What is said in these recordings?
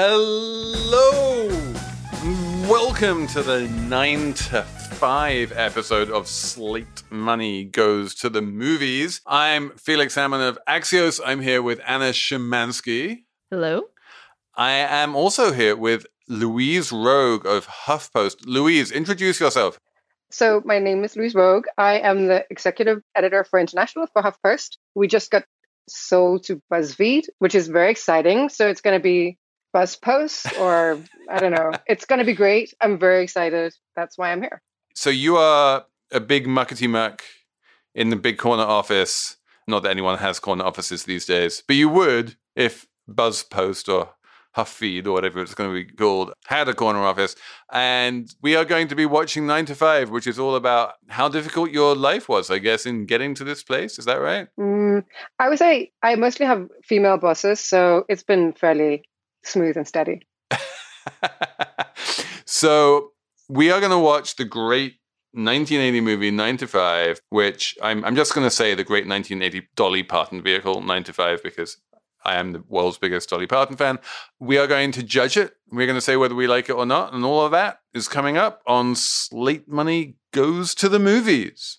Hello! Welcome to the 9 to 5 episode of Slate Money Goes to the Movies. I'm Felix Salmon of Axios. I'm here with Anna Szymanski. Hello. I am also here with Louise Roug of HuffPost. Louise, introduce yourself. So my name is Louise Roug. I am the executive editor for International for HuffPost. We just got sold to BuzzFeed, which is very exciting. So it's going to be BuzzPost or I don't know. It's going to be great. I'm very excited. That's why I'm here. So you are a big muckety muck in the big corner office. Not that anyone has corner offices these days, but you would if BuzzPost or Huffeed or whatever it's going to be called had a corner office. And we are going to be watching Nine to Five, which is all about how difficult your life was, I guess, in getting to this place. Is that right? Mm, I would say I mostly have female bosses, so it's been fairly smooth and steady. so we are going to watch the great 1980 movie 9 to 5 which i'm, I'm just going to say the great 1980 dolly parton vehicle 9 to 5 because i am the world's biggest dolly parton fan. We are going to judge it. We're going to say whether we like it or not and all of that is coming up on slate money goes to the movies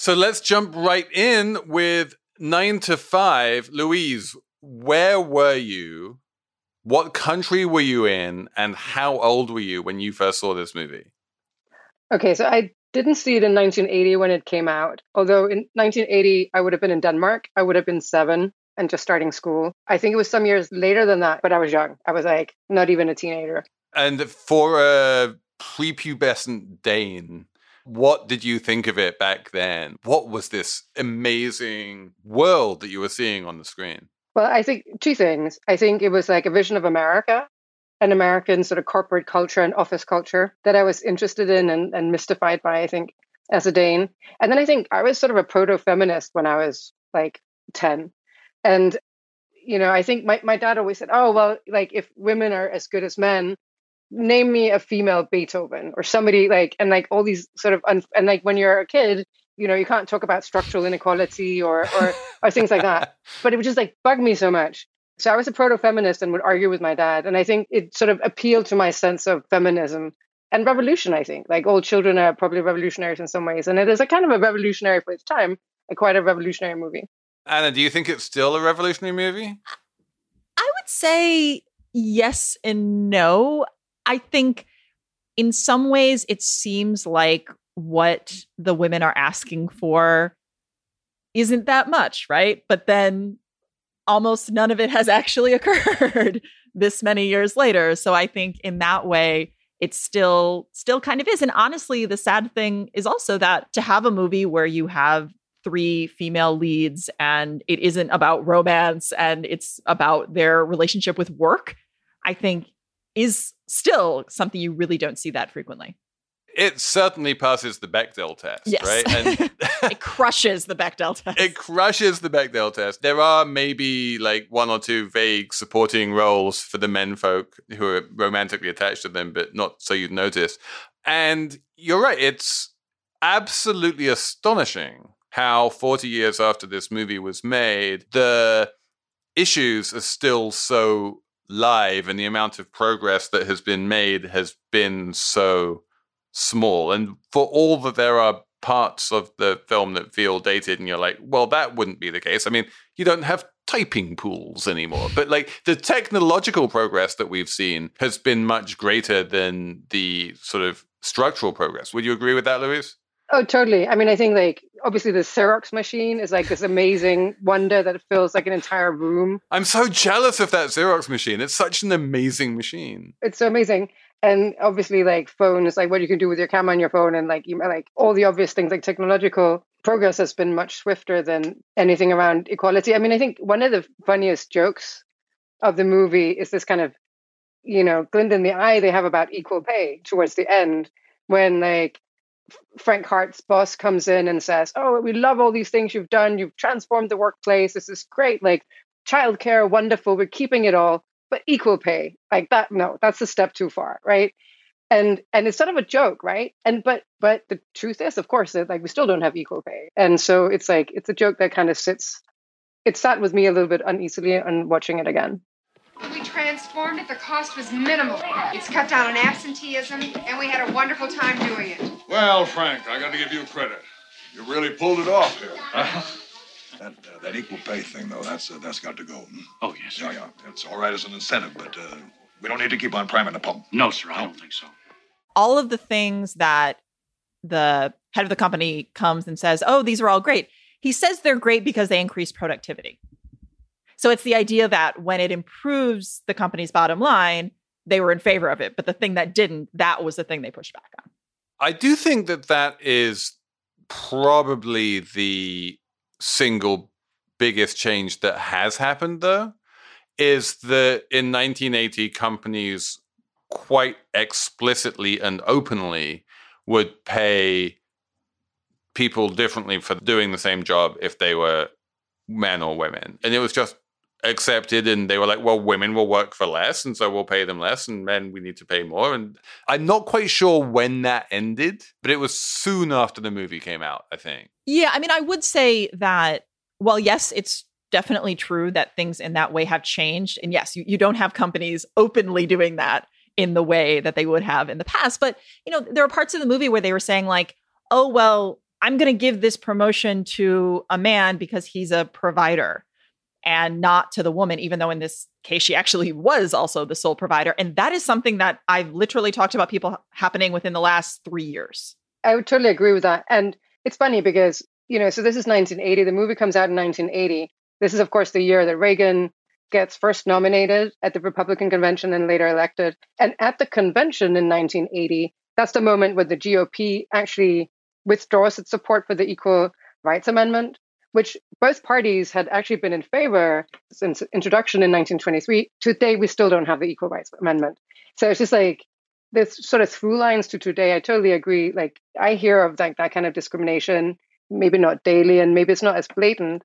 So let's jump right in with 9 to 5. Louise, where were you what country were you in and how old were you when you first saw this movie? Okay, so I didn't see it in 1980 when it came out. Although in 1980, I would have been in Denmark. I would have been seven and just starting school. I think it was some years later than that, but I was young. I was like not even a teenager. And for a prepubescent Dane, what did you think of it back then? What was this amazing world that you were seeing on the screen? Well, I think two things. I think it was like a vision of America, an American sort of corporate culture and office culture that I was interested in and, and mystified by, I think, as a Dane. And then I think I was sort of a proto feminist when I was like 10. And, you know, I think my, my dad always said, oh, well, like if women are as good as men, name me a female Beethoven or somebody like, and like all these sort of, un- and like when you're a kid, you know, you can't talk about structural inequality or or, or things like that. But it would just like bug me so much. So I was a proto-feminist and would argue with my dad, and I think it sort of appealed to my sense of feminism and revolution. I think like all children are probably revolutionaries in some ways, and it is a kind of a revolutionary for its time, a quite a revolutionary movie. Anna, do you think it's still a revolutionary movie? I would say yes and no. I think in some ways it seems like what the women are asking for isn't that much, right? But then almost none of it has actually occurred this many years later. So I think in that way, it still still kind of is. And honestly, the sad thing is also that to have a movie where you have three female leads and it isn't about romance and it's about their relationship with work, I think is still something you really don't see that frequently it certainly passes the Bechdel test, yes. right? And it crushes the Bechdel test. It crushes the Bechdel test. There are maybe like one or two vague supporting roles for the men folk who are romantically attached to them, but not so you'd notice. And you're right, it's absolutely astonishing how 40 years after this movie was made, the issues are still so live and the amount of progress that has been made has been so small. And for all that there are parts of the film that feel dated, and you're like, well, that wouldn't be the case. I mean, you don't have typing pools anymore. But like the technological progress that we've seen has been much greater than the sort of structural progress. Would you agree with that, Louise? Oh, totally. I mean, I think like obviously the Xerox machine is like this amazing wonder that fills like an entire room. I'm so jealous of that Xerox machine. It's such an amazing machine. It's so amazing and obviously like phones like what you can do with your camera on your phone and like you like all the obvious things like technological progress has been much swifter than anything around equality i mean i think one of the funniest jokes of the movie is this kind of, you know, glint in the eye they have about equal pay towards the end when like Frank Hart's boss comes in and says, "Oh, we love all these things you've done. You've transformed the workplace. This is great. Like childcare, wonderful. We're keeping it all, but equal pay, like that. No, that's a step too far, right?" And and it's sort of a joke, right? And but but the truth is, of course, that like we still don't have equal pay, and so it's like it's a joke that kind of sits. It sat with me a little bit uneasily on watching it again. When we transformed it, the cost was minimal. It's cut down on absenteeism, and we had a wonderful time doing it. Well, Frank, I got to give you credit. You really pulled it off here. that uh, that equal pay thing, though, that's uh, that's got to go. hmm? Oh, yes, Yeah, yeah. It's all right as an incentive, but uh, we don't need to keep on priming the pump. No, sir, I don't think so. all of the things that the head of the company comes and says, "Oh, these are all great." He says they're great because they increase productivity. So it's the idea that when it improves the company's bottom line, they were in favor of it, but the thing that didn't, that was the thing they pushed back on. I do think that that is probably the single biggest change that has happened, though, is that in 1980, companies quite explicitly and openly would pay people differently for doing the same job if they were men or women. And it was just accepted and they were like well women will work for less and so we'll pay them less and men we need to pay more and i'm not quite sure when that ended but it was soon after the movie came out i think Yeah, I mean, I would say that, well, yes, it's definitely true that things in that way have changed. And yes, you, you don't have companies openly doing that in the way that they would have in the past. But, you know, there are parts of the movie where they were saying, like, oh, well, I'm going to give this promotion to a man because he's a provider and not to the woman, even though in this case, she actually was also the sole provider. And that is something that I've literally talked about people happening within the last three years. I would totally agree with that. And it's funny because, you know, so this is 1980. The movie comes out in 1980. This is, of course, the year that Reagan gets first nominated at the Republican convention and later elected. And at the convention in 1980, that's the moment where the GOP actually withdraws its support for the Equal Rights Amendment, which both parties had actually been in favor since introduction in 1923. Today, we still don't have the Equal Rights Amendment. So it's just like there's sort of through lines to today. I totally agree. Like I hear of like that kind of discrimination, maybe not daily, and maybe it's not as blatant,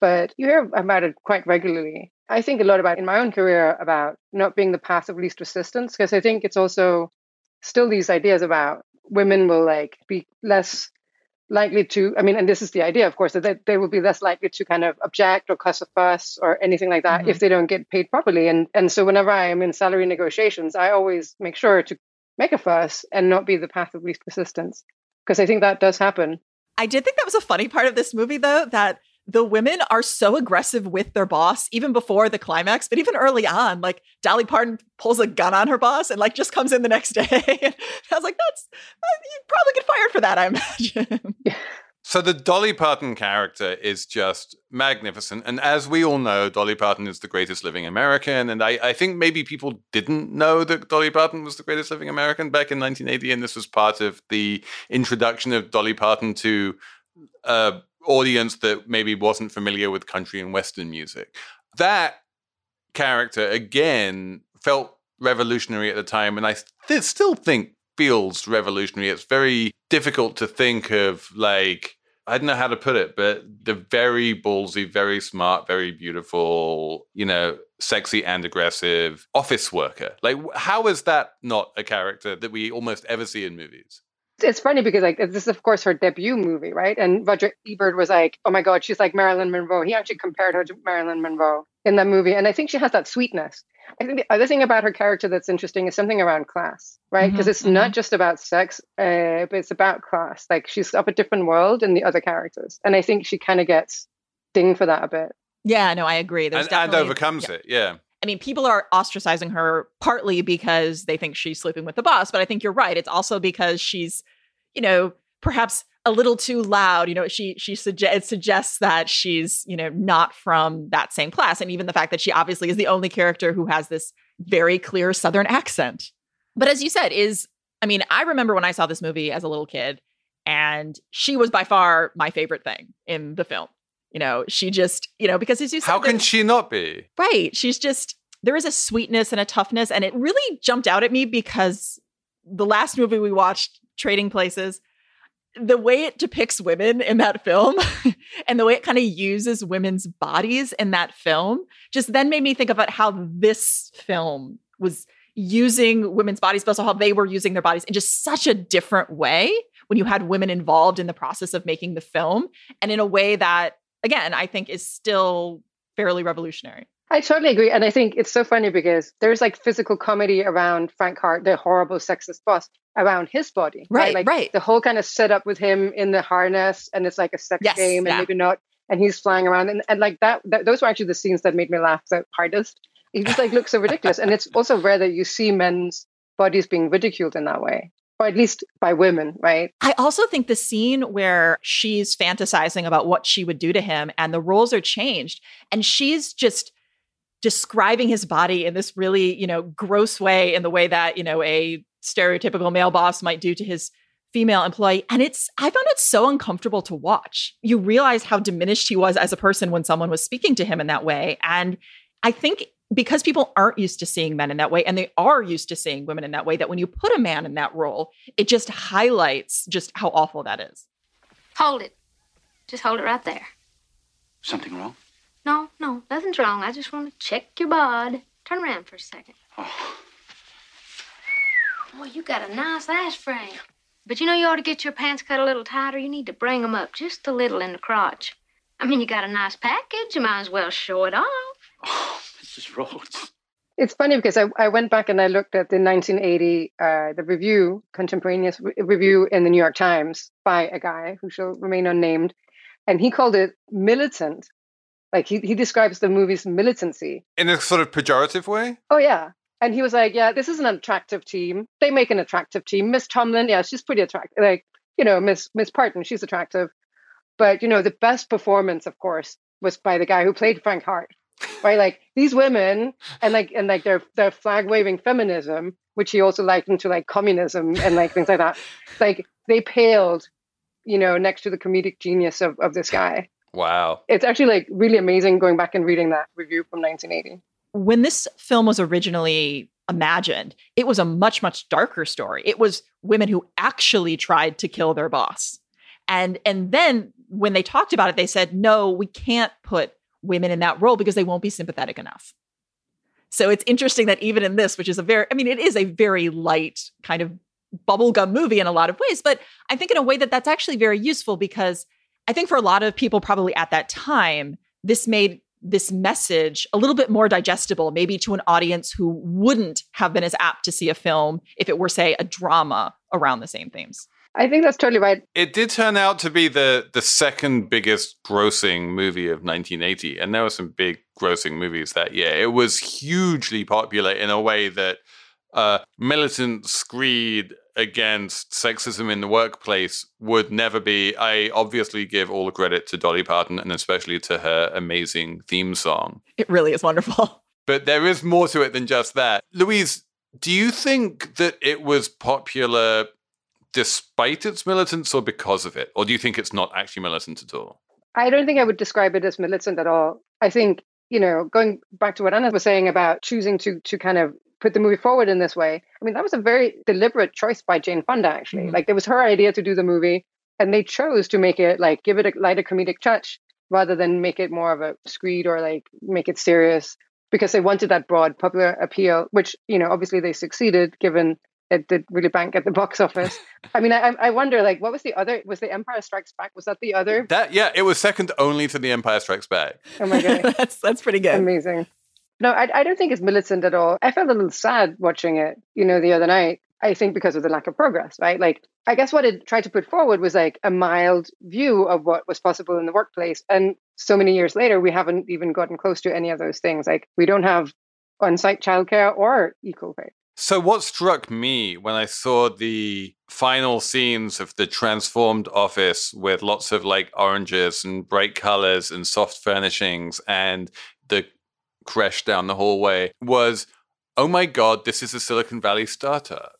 but you hear about it quite regularly. I think a lot about in my own career about not being the path of least resistance because I think it's also still these ideas about women will like be less likely to i mean and this is the idea of course that they, they will be less likely to kind of object or cause a fuss or anything like that if mm-hmm. they don't get paid properly. And and so whenever i am in salary negotiations i always make sure to make a fuss and not be the path of least resistance because i think that does happen. I did think that was a funny part of this movie, though, that the women are so aggressive with their boss, even before the climax, but even early on. Like Dolly Parton pulls a gun on her boss and like just comes in the next day. I was like, that's uh, you probably get fired for that, I imagine. so the dolly parton character is just magnificent and as we all know dolly parton is the greatest living american and I, I think maybe people didn't know that dolly parton was the greatest living american back in 1980 and this was part of the introduction of dolly parton to uh audience that maybe wasn't familiar with country and western music. That character again felt revolutionary at the time, and I th- still think feels revolutionary. It's very difficult to think of like I don't know how to put it, but the very ballsy, very smart, very beautiful, you know, sexy and aggressive office worker. Like, how is that not a character that we almost ever see in movies? It's funny because like this is of course her debut movie, right? And Roger Ebert was like, "Oh my God, she's like Marilyn Monroe." He actually compared her to Marilyn Monroe in that movie, and I think she has that sweetness. I think the other thing about her character that's interesting is something around class, right? Because Mhm, it's not just about sex, uh, but it's about class. Like she's of a different world than the other characters, and I think she kind of gets dinged for that a bit. yeah, no, I agree. There's And, and overcomes yeah. it. Yeah. I mean, people are ostracizing her partly because they think she's sleeping with the boss, but I think you're right. It's also because she's, you know, perhaps a little too loud. You know, she she sugge- suggests that she's, you know, not from that same class, and even the fact that she obviously is the only character who has this very clear Southern accent. But as you said, is I mean, I remember when I saw this movie as a little kid, and she was by far my favorite thing in the film. You know, she just, you know, because as you said, How can she not be? Right. She's just there is a sweetness and a toughness, and it really jumped out at me because the last movie we watched, Trading Places, the way it depicts women in that film and the way it kind of uses women's bodies in that film just then made me think about how this film was using women's bodies, but also how they were using their bodies in just such a different way when you had women involved in the process of making the film and in a way that, again, I think is still fairly revolutionary. I totally agree. And I think it's so funny because there's like physical comedy around Frank Hart, the horrible sexist boss, around his body. Right, Like right. the whole kind of setup with him in the harness and it's like a sex Yes, game and yeah. maybe not. And he's flying around and, and like that, that, those were actually the scenes that made me laugh the hardest. He just like looks so ridiculous. And it's also rare that you see men's bodies being ridiculed in that way. Or at least by women, right? I also think the scene where she's fantasizing about what she would do to him and the roles are changed and she's just describing his body in this really, you know, gross way in the way that, you know, a stereotypical male boss might do to his female employee and it's I found it so uncomfortable to watch. You realize how diminished he was as a person when someone was speaking to him in that way and I think because people aren't used to seeing men in that way and they are used to seeing women in that way that when you put a man in that role it just highlights just how awful that is Hold it. Just hold it right there. Something wrong? No, no, nothing's wrong. I just want to check your bod. Turn around for a second. oh. Boy, you got a nice ass frame. But you know you ought to get your pants cut a little tighter. You need to bring them up just a little in the crotch. I mean, you got a nice package. You might as well show it off. Oh. Mrs. Rhodes. It's funny because I, I went back and I looked at the 1980 uh, the review, contemporaneous re- review in the New York Times by a guy who shall remain unnamed, and he called it militant. Like he he describes the movie's militancy. In a sort of pejorative way? Oh yeah, and he was like, yeah, this is an attractive team. They make an attractive team. Miss Tomlin, yeah, she's pretty attractive. Like you know, Miss Miss Parton, she's attractive. But you know, the best performance, of course, was by the guy who played Frank Hart. Right, like these women, and like and like their their flag waving feminism, which he also likened to like communism and like things like that. Like they paled, you know, next to the comedic genius of of this guy. Wow. It's actually like really amazing going back and reading that review from 1980. when this film was originally imagined, it was a much, much darker story. It was women who actually tried to kill their boss. And and then when they talked about it, they said, no, we can't put women in that role because they won't be sympathetic enough. So it's interesting that even in this, which is a very, I mean, it is a very light kind of bubblegum movie in a lot of ways, but I think in a way that that's actually very useful because I think for a lot of people, probably at that time, this made this message a little bit more digestible, maybe to an audience who wouldn't have been as apt to see a film if it were, say, a drama around the same themes. I think that's totally right. It did turn out to be the the second biggest grossing movie of 1980, and there were some big grossing movies that year. It was hugely popular in a way that uh, militant screed against sexism in the workplace would never be. I obviously give all the credit to Dolly Parton and especially to her amazing theme song. It really is wonderful. But there is more to it than just that. Louise, do you think that it was popular despite its militance or because of it? Or do you think it's not actually militant at all? I don't think I would describe it as militant at all. I think, you know, going back to what Anna was saying about choosing to to kind of put the movie forward in this way, I mean, that was a very deliberate choice by Jane Fonda, actually. Mhm. Like, it was her idea to do the movie, and they chose to make it like give it a lighter comedic touch rather than make it more of a screed or like make it serious because they wanted that broad popular appeal, which, you know, obviously they succeeded given it did really bank at the box office. I mean, I, I wonder, like, what was the other? Was the Empire Strikes Back? Was that the other? That yeah, it was second only to The Empire Strikes Back. Oh my god, that's that's pretty good. amazing! No, I, I don't think it's militant at all. I felt a little sad watching it, you know, the other night. I think because of the lack of progress, right? Like, I guess what it tried to put forward was like a mild view of what was possible in the workplace. And so many years later, we haven't even gotten close to any of those things. Like, we don't have on site childcare or equal pay. So, what struck me when I saw the final scenes of the transformed office with lots of like oranges and bright colors and soft furnishings and the crash down the hallway was oh my God, this is a Silicon Valley startup.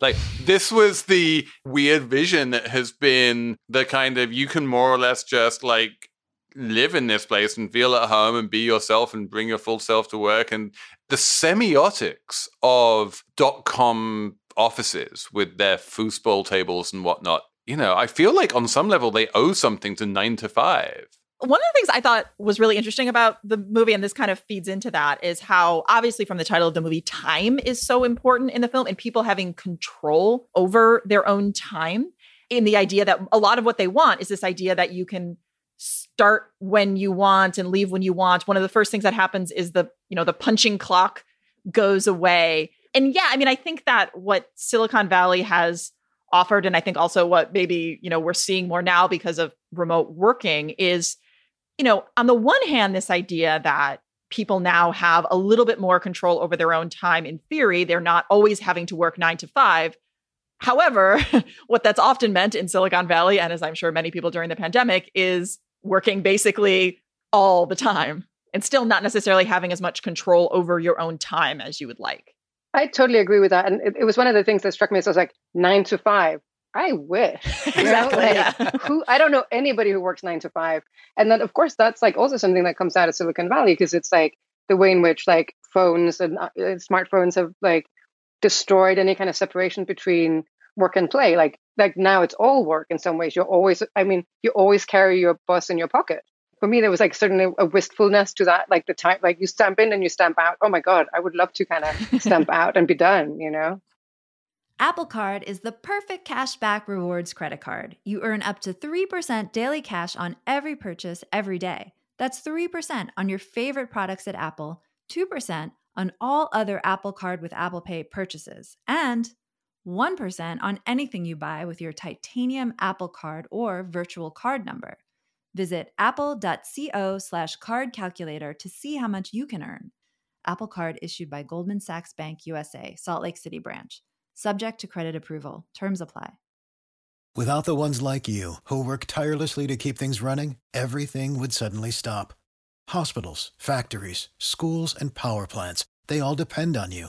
Like, this was the weird vision that has been the kind of you can more or less just like live in this place and feel at home and be yourself and bring your full self to work. And the semiotics of dot com offices with their foosball tables and whatnot, you know, I feel like on some level they owe something to nine to five. One of the things I thought was really interesting about the movie, and this kind of feeds into that, is how obviously from the title of the movie, time is so important in the film and people having control over their own time. In the idea that a lot of what they want is this idea that you can start when you want and leave when you want. One of the first things that happens is the, you know, the punching clock goes away. And yeah, I mean, I think that what Silicon Valley has offered and I think also what maybe, you know, we're seeing more now because of remote working is you know, on the one hand this idea that people now have a little bit more control over their own time in theory, they're not always having to work 9 to 5. However, what that's often meant in Silicon Valley and as I'm sure many people during the pandemic is working basically all the time and still not necessarily having as much control over your own time as you would like. I totally agree with that. And it, it was one of the things that struck me as I was like, nine to five. I wish. exactly. Like, yeah. who I don't know anybody who works nine to five. And then of course that's like also something that comes out of Silicon Valley because it's like the way in which like phones and uh, smartphones have like destroyed any kind of separation between work and play. Like like now it's all work in some ways. You're always I mean, you always carry your bus in your pocket. For me, there was like certainly a wistfulness to that, like the time like you stamp in and you stamp out. Oh my God, I would love to kind of stamp out and be done, you know? Apple Card is the perfect cashback rewards credit card. You earn up to 3% daily cash on every purchase every day. That's 3% on your favorite products at Apple, 2% on all other Apple Card with Apple Pay purchases, and 1% on anything you buy with your titanium Apple Card or virtual card number. Visit apple.co slash card calculator to see how much you can earn. Apple Card issued by Goldman Sachs Bank USA, Salt Lake City branch. Subject to credit approval. Terms apply. Without the ones like you, who work tirelessly to keep things running, everything would suddenly stop. Hospitals, factories, schools, and power plants, they all depend on you.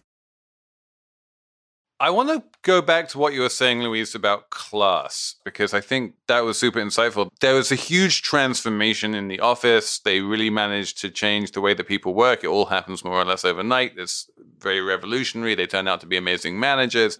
I want to go back to what you were saying, Louise, about class, because I think that was super insightful. There was a huge transformation in the office. They really managed to change the way that people work. It all happens more or less overnight. It's very revolutionary. They turn out to be amazing managers.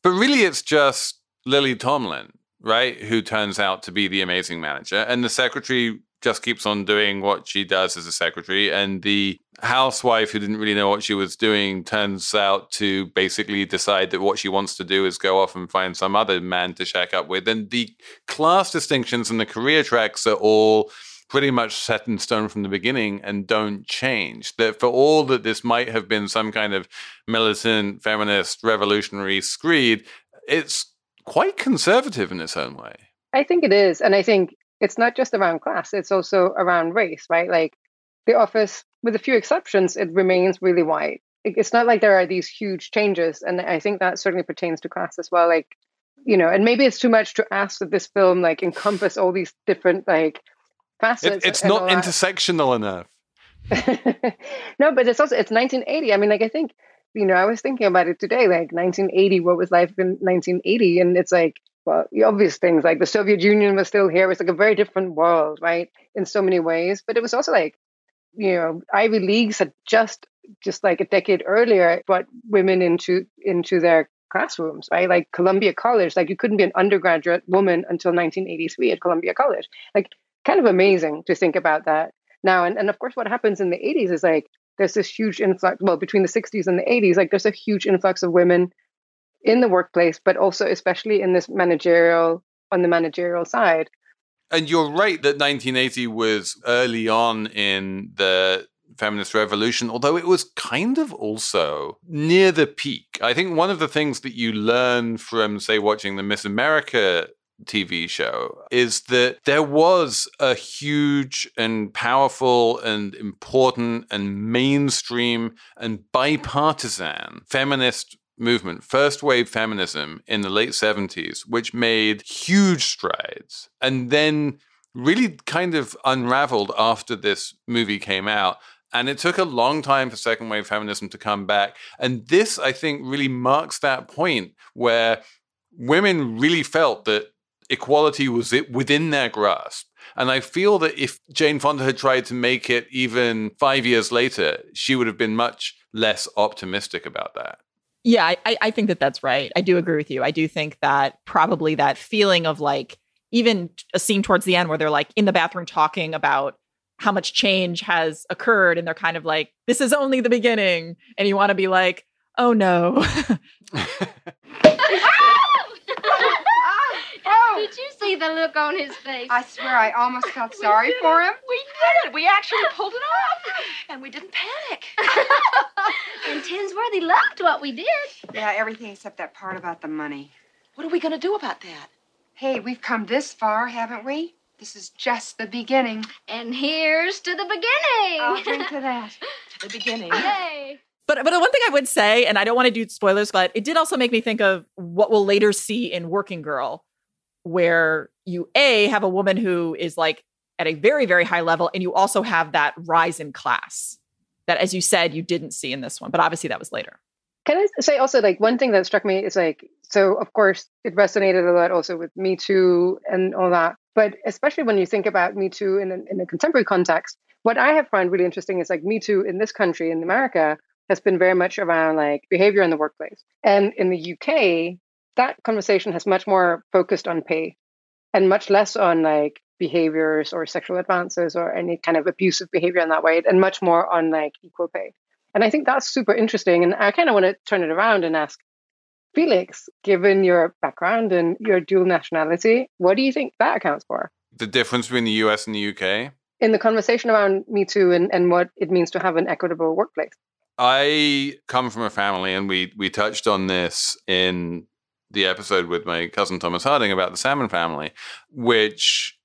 But really, it's just Lily Tomlin, right, who turns out to be the amazing manager. And the secretary just keeps on doing what she does as a secretary. And the housewife who didn't really know what she was doing turns out to basically decide that what she wants to do is go off and find some other man to shack up with. And the class distinctions and the career tracks are all pretty much set in stone from the beginning and don't change. That for all that this might have been some kind of militant, feminist, revolutionary screed, it's quite conservative in its own way. I think it is. And I think it's not just around class, it's also around race, right? Like the office, with a few exceptions, it remains really white. It's not like there are these huge changes. And I think that certainly pertains to class as well. Like, you know, and maybe it's too much to ask that this film like encompass all these different like facets. It, it's not intersectional enough. no, but it's also it's 1980. I mean, like I think you know, I was thinking about it today, like 1980. What was life in 1980? And it's like well, the obvious things like the Soviet Union was still here. It was like a very different world, right, in so many ways. But it was also like, you know, Ivy Leagues had just just like a decade earlier brought women into into their classrooms, right? Like Columbia College, like you couldn't be an undergraduate woman until 1983 at Columbia College. Like kind of amazing to think about that now. And and of course, what happens in the 80s is like there's this huge influx. Well, between the 60s and the 80s, like there's a huge influx of women in the workplace, but also especially in this managerial on the managerial side. And you're right that 1980 was early on in the feminist revolution, although it was kind of also near the peak. I think one of the things that you learn from, say, watching the Miss America TV show is that there was a huge and powerful and important and mainstream and bipartisan feminist movement, first wave feminism in the late 70s, which made huge strides and then really kind of unraveled after this movie came out. And it took a long time for second wave feminism to come back. And this, I think, really marks that point where women really felt that equality was within their grasp. And I feel that if Jane Fonda had tried to make it even five years later, she would have been much less optimistic about that. Yeah, I, I think that that's right. I do agree with you. I do think that probably that feeling of like, even a scene towards the end where they're like in the bathroom talking about how much change has occurred and they're kind of like this is only the beginning and you want to be like oh no Did you see the look on his face? I swear I almost felt sorry for him. We did it. We actually pulled it off. And we didn't panic. and Tinsworthy loved what we did. Yeah, everything except that part about the money. What are we going to do about that? Hey, we've come this far, haven't we? This is just the beginning. And here's to the beginning. I'll drink to that. to the beginning. Yay. But but the one thing I would say, and I don't want to do spoilers, but it did also make me think of what we'll later see in Working Girl, where you a have a woman who is like at a very very high level, and you also have that rise in class that, as you said, you didn't see in this one. But obviously, that was later. Can I say also like one thing that struck me is like so of course it resonated a lot also with Me Too and all that, but especially when you think about Me Too in a, in a contemporary context, what I have found really interesting is like Me Too in this country in America has been very much around like behavior in the workplace, and in the UK that conversation has much more focused on pay and much less on like behaviors or sexual advances or any kind of abusive behavior in that way and much more on like equal pay. And i think that's super interesting and i kind of want to turn it around and ask felix given your background and your dual nationality what do you think that accounts for? The difference between the US and the UK? in the conversation around me too and, and what it means to have an equitable workplace. I come from a family, and we we touched on this in the episode with my cousin Thomas Harding about the Salmon family, which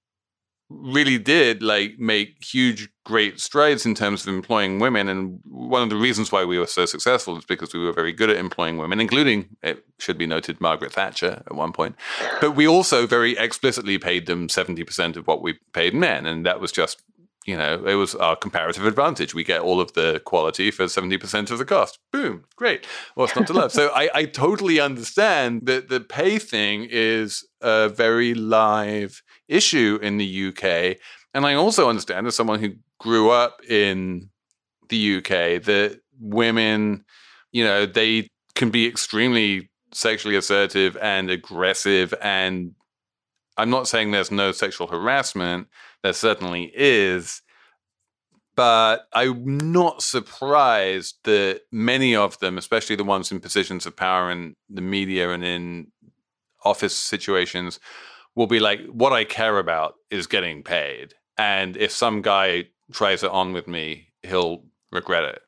really did like make huge great strides in terms of employing women. And one of the reasons why we were so successful is because we were very good at employing women including it should be noted Margaret Thatcher at one point. But we also very explicitly paid them 70% of what we paid men. And that was just you know, it was our comparative advantage. We get all of the quality for 70% of the cost. Boom, great. What's not to love? so I, I totally understand that the pay thing is a very live issue in the UK. And I also understand, as someone who grew up in the UK, that women, you know, they can be extremely sexually assertive and aggressive. And I'm not saying there's no sexual harassment there certainly is. But I'm not surprised that many of them, especially the ones in positions of power in the media and in office situations, will be like, what I care about is getting paid. And if some guy tries it on with me, he'll regret it.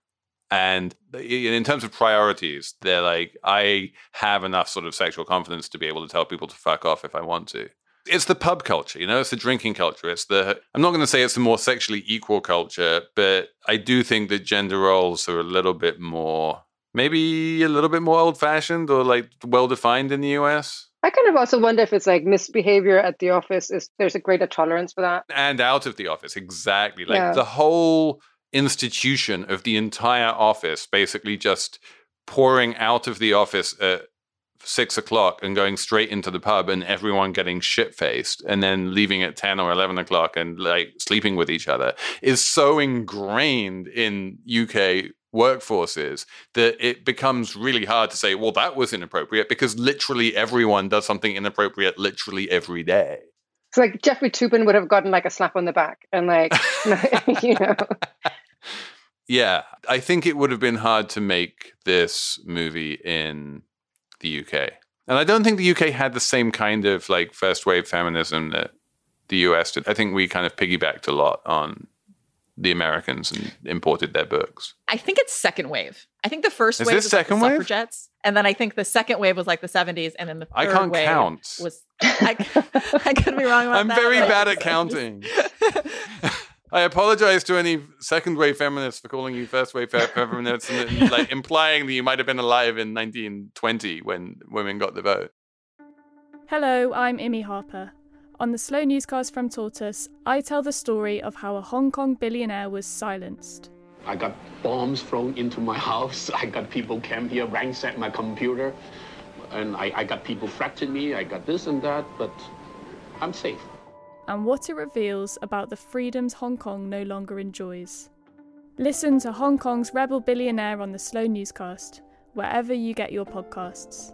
And in terms of priorities, they're like, I have enough sort of sexual confidence to be able to tell people to fuck off if I want to it's the pub culture, you know, it's the drinking culture. It's the, I'm not going to say it's a more sexually equal culture, but I do think that gender roles are a little bit more, maybe a little bit more old fashioned or like well defined in the US. I kind of also wonder if it's like misbehavior at the office is there's a greater tolerance for that. And out of the office, exactly. Like Yeah. the whole institution of the entire office basically just pouring out of the office at six o'clock and going straight into the pub and everyone getting shit faced and then leaving at 10 or 11 o'clock and like sleeping with each other is so ingrained in UK workforces that it becomes really hard to say, well, that was inappropriate because literally everyone does something inappropriate literally every day. It's like Jeffrey Toobin would have gotten like a slap on the back and like, you know. Yeah, I think it would have been hard to make this movie in the UK. And I don't think the UK had the same kind of like first wave feminism that the US did. I think we kind of piggybacked a lot on the Americans and imported their books. I think it's second wave. I think the first Is wave was like the second wave? suffragettes, and then I think the second wave was like the 70s, and then the I can't wave count. Was I, I could be wrong about I'm that. very bad at counting. I apologize to any second wave feminists for calling you first wave fe- feminists and like implying that you might have been alive in 1920 when women got the vote. Hello, I'm Imi Harper. On the Slow Newscast from Tortoise, I tell the story of how a Hong Kong billionaire was silenced. I got bombs thrown into my house. I got people came here, ransacked my computer. And I, I got people threatening me. I got this and that, but I'm safe. And what it reveals about the freedoms Hong Kong no longer enjoys. Listen to Hong Kong's rebel billionaire on the Slow Newscast, wherever you get your podcasts.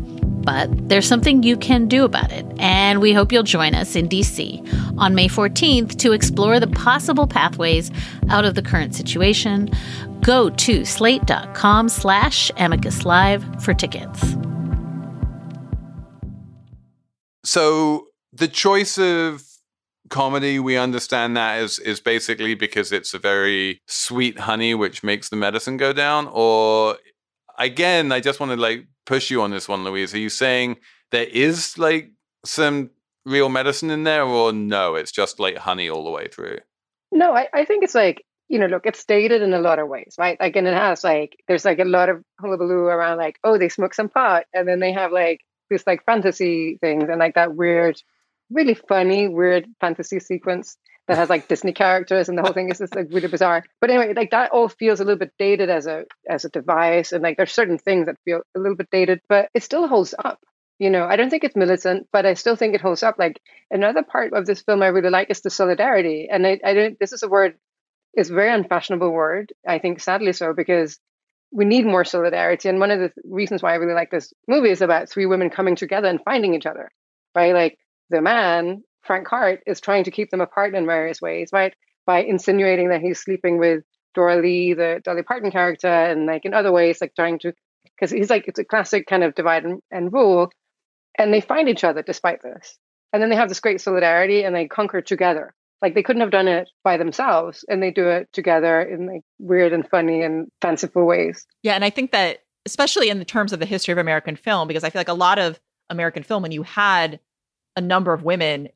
But there's something you can do about it, and we hope you'll join us in DC on May 14th to explore the possible pathways out of the current situation. Go to slate.com slash amicus live for tickets. So the choice of comedy we understand that is is basically because it's a very sweet honey which makes the medicine go down or again i just want to like push you on this one louise? Are you saying there is like some real medicine in there or no it's just like honey all the way through? No i, I think it's like you know look it's dated in a lot of ways right? Like and it has like there's like a lot of hullabaloo around like oh they smoke some pot and then they have like this like fantasy things and like that weird really funny, weird fantasy sequence that has like Disney characters and the whole thing is just like really bizarre. But anyway, like that all feels a little bit dated as a as a device, and like there's certain things that feel a little bit dated, but it still holds up. You know, I don't think it's militant, but I still think it holds up. Like another part of this film I really like is the solidarity, and I, I don't. This is a word, it's a very unfashionable word. I think sadly so because we need more solidarity. And one of the reasons why I really like this movie is about three women coming together and finding each other, right? Like the man, Frank Hart, is trying to keep them apart in various ways, right? By insinuating that he's sleeping with Doralee, the Dolly Parton character, and like in other ways, like trying to, because he's like, it's a classic kind of divide and, and rule. And they find each other despite this. And then they have this great solidarity and they conquer together. Like they couldn't have done it by themselves and they do it together in like weird and funny and fanciful ways. Yeah. And I think that, especially in the terms of the history of American film, because I feel like a lot of American film, when you had a number of women,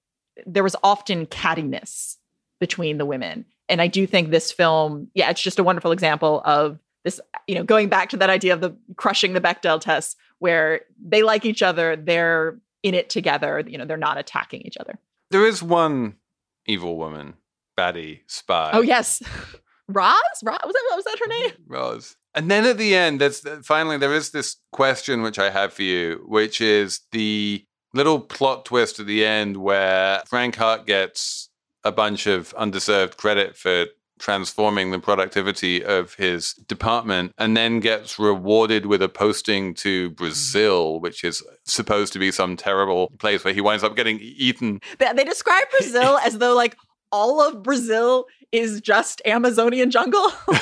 there was often cattiness between the women. And I do think this film, yeah, it's just a wonderful example of this, you know, going back to that idea of the crushing the Bechdel test, where they like each other, they're in it together, you know, they're not attacking each other. There is one evil woman, baddie, spy. Oh, yes. Roz? Roz? Was that, was that her name? Roz. And then at the end, that's finally there is this question which I have for you, which is the little plot twist at the end where Frank Hart gets a bunch of undeserved credit for transforming the productivity of his department and then gets rewarded with a posting to hmm. Brazil, which is supposed to be some terrible place where he winds up getting eaten. They, they describe Brazil as though like all of Brazil is just Amazonian jungle. that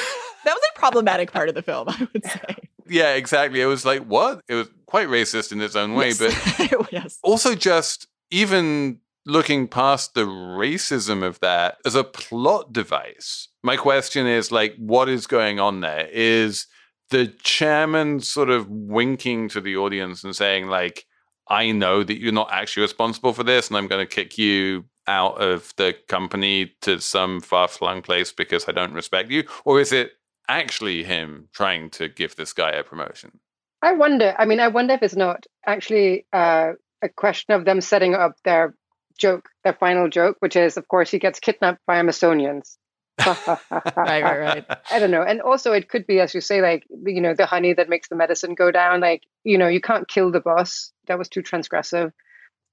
was a problematic part of the film, I would say. Yeah, exactly. It was like, what? It was quite racist in its own way, yes. but yes. also just even looking past the racism of that as a plot device. My question is like, what is going on there? Is the chairman sort of winking to the audience and saying, like, I know that you're not actually responsible for this, and I'm going to kick you out of the company to some far flung place because I don't respect you? Or is it actually him trying to give this guy a promotion? I wonder. I mean, I wonder if it's not actually uh, a question of them setting up their joke, their final joke, which is, of course, he gets kidnapped by Amazonians. right, right, right. I don't know. And also, it could be, as you say, like, you know, the honey that makes the medicine go down. Like, you know, you can't kill the boss. That was too transgressive.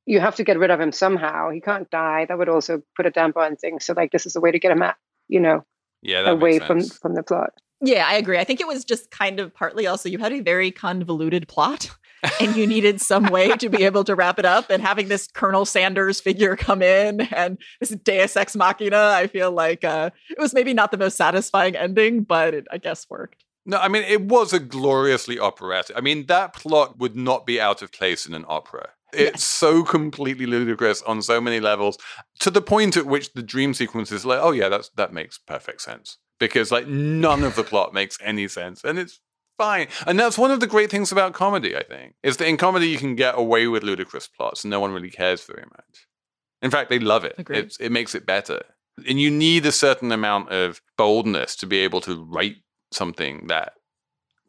You have to get rid of him somehow. He can't die. That would also put a damper on things. So, like, this is a way to get him out, you know, Yeah, that away from, from the plot. Yeah, I agree. I think it was just kind of partly also you had a very convoluted plot and you needed some way to be able to wrap it up. And having this Colonel Sanders figure come in and this Deus Ex Machina, I feel like uh, it was maybe not the most satisfying ending, but it, I guess, worked. No, I mean, it was a gloriously operatic. I mean, that plot would not be out of place in an opera. It's so completely ludicrous on so many levels, to the point at which the dream sequence is like, oh yeah, that's that makes perfect sense because like none of the plot makes any sense, and it's fine. And that's one of the great things about comedy. I think is that in comedy you can get away with ludicrous plots, and no one really cares very much. In fact, they love it. It's, it makes it better, and you need a certain amount of boldness to be able to write something that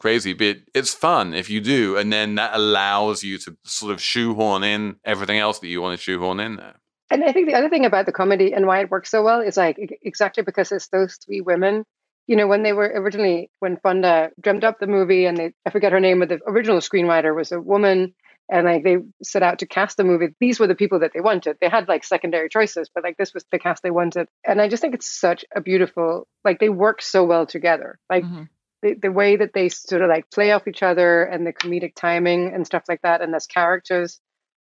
crazy, but it's fun if you do, and then that allows you to sort of shoehorn in everything else that you want to shoehorn in there. And I think the other thing about the comedy and why it works so well is like exactly because it's those three women. You know, when they were originally, when Fonda dreamt up the movie, and they, I forget her name, but the original screenwriter was a woman, and like they set out to cast the movie. These were the people that they wanted. They had like secondary choices, but like this was the cast they wanted. And I just think it's such a beautiful, like they work so well together. Like mm-hmm. The, the way that they sort of like play off each other and the comedic timing and stuff like that, and as characters,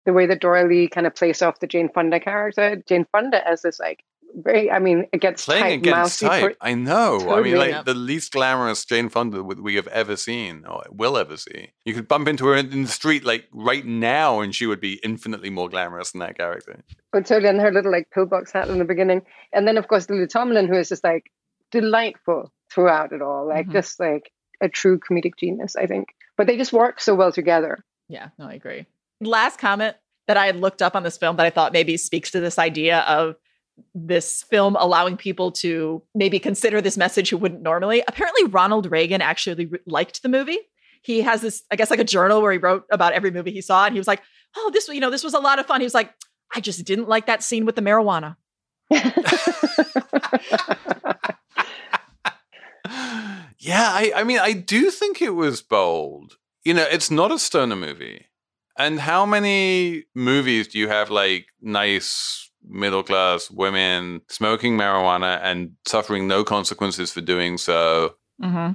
the way that Doralee kind of plays off the Jane Fonda character, Jane Fonda as this like very, I mean, against Playing type, against type, per- I know. I mean, like Yeah. the least glamorous Jane Fonda we have ever seen or will ever see. You could bump into her in the street like right now, and she would be infinitely more glamorous than that character. but totally and her little like pillbox hat in the beginning, and then of course Lily Tomlin, who is just like delightful throughout it all, like Mhm. just like a true comedic genius, I think. But they just work so well together. Yeah, no, I agree. Last comment that I had looked up on this film that I thought maybe speaks to this idea of this film allowing people to maybe consider this message who wouldn't normally. Apparently, Ronald Reagan actually re- liked the movie. He has this, I guess, like a journal where he wrote about every movie he saw, and he was like, "Oh, this, you know, this was a lot of fun." He was like, "I just didn't like that scene with the marijuana." Yeah, I, I mean, I do think it was bold. You know, it's not a stoner movie. And how many movies do you have like nice middle class women smoking marijuana and suffering no consequences for doing so Mm-hmm.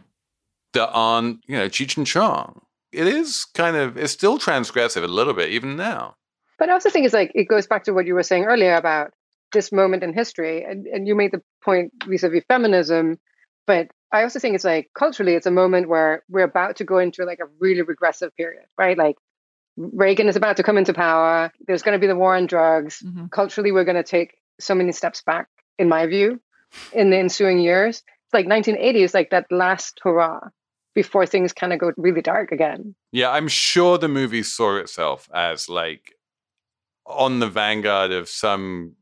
that aren't, you know, Cheech and Chong? It is kind of, it's still transgressive a little bit, even now. But I also think it's like it goes back to what you were saying earlier about this moment in history, and, and you made the point vis-a-vis feminism. But I also think it's like culturally, it's a moment where we're about to go into like a really regressive period, right? Like Reagan is about to come into power. There's going to be the war on drugs. Mm-hmm. Culturally, we're going to take so many steps back, in my view, in the ensuing years. It's like 1980 is like that last hurrah before things kind of go really dark again. Yeah, I'm sure the movie saw itself as like on the vanguard of some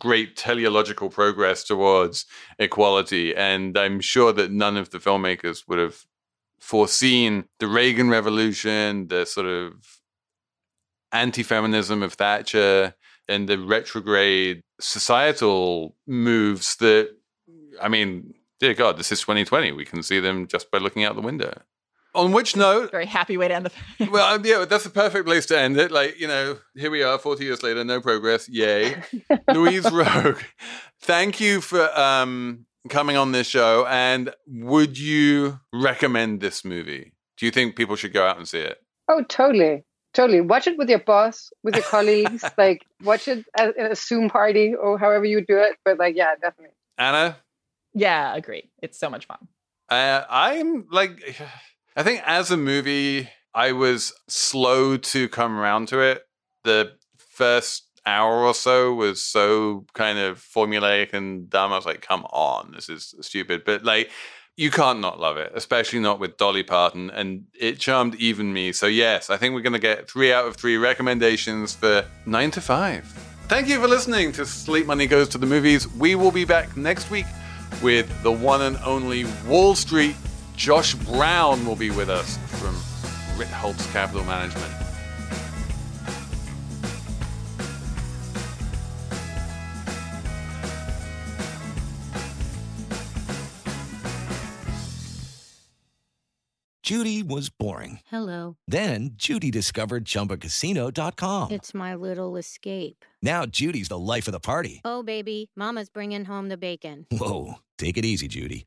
great teleological progress towards equality. And I'm sure that none of the filmmakers would have foreseen the Reagan Revolution, the sort of anti feminism of Thatcher, and the retrograde societal moves that, I mean, dear God, this is 2020. We can see them just by looking out the window. On which note, Very happy way to end the. well, um, yeah, that's a perfect place to end it. Like, you know, here we are, 40 years later, no progress. Yay. Louise Roug, thank you for um, coming on this show. And would you recommend this movie? Do you think people should go out and see it? Oh, totally. Totally. Watch it with your boss, with your colleagues. like, watch it at, at a Zoom party or however you do it. But, like, yeah, definitely. Anna? Yeah, agree. It's so much fun. Uh, I'm like, I think as a movie, I was slow to come around to it. The first hour or so was so kind of formulaic and dumb. I was like, come on, this is stupid. But like, you can't not love it, especially not with Dolly Parton. And it charmed even me. So, yes, I think we're going to get three out of three recommendations for nine to five. Thank you for listening to Slate Money Goes to the Movies. We will be back next week with the one and only Wall Street. Josh Brown will be with us from Ritholtz Capital Management. Judy was boring. Hello. Then Judy discovered chumbacasino.com. It's my little escape. Now Judy's the life of the party. Oh, baby, Mama's bringing home the bacon. Whoa. Take it easy, Judy.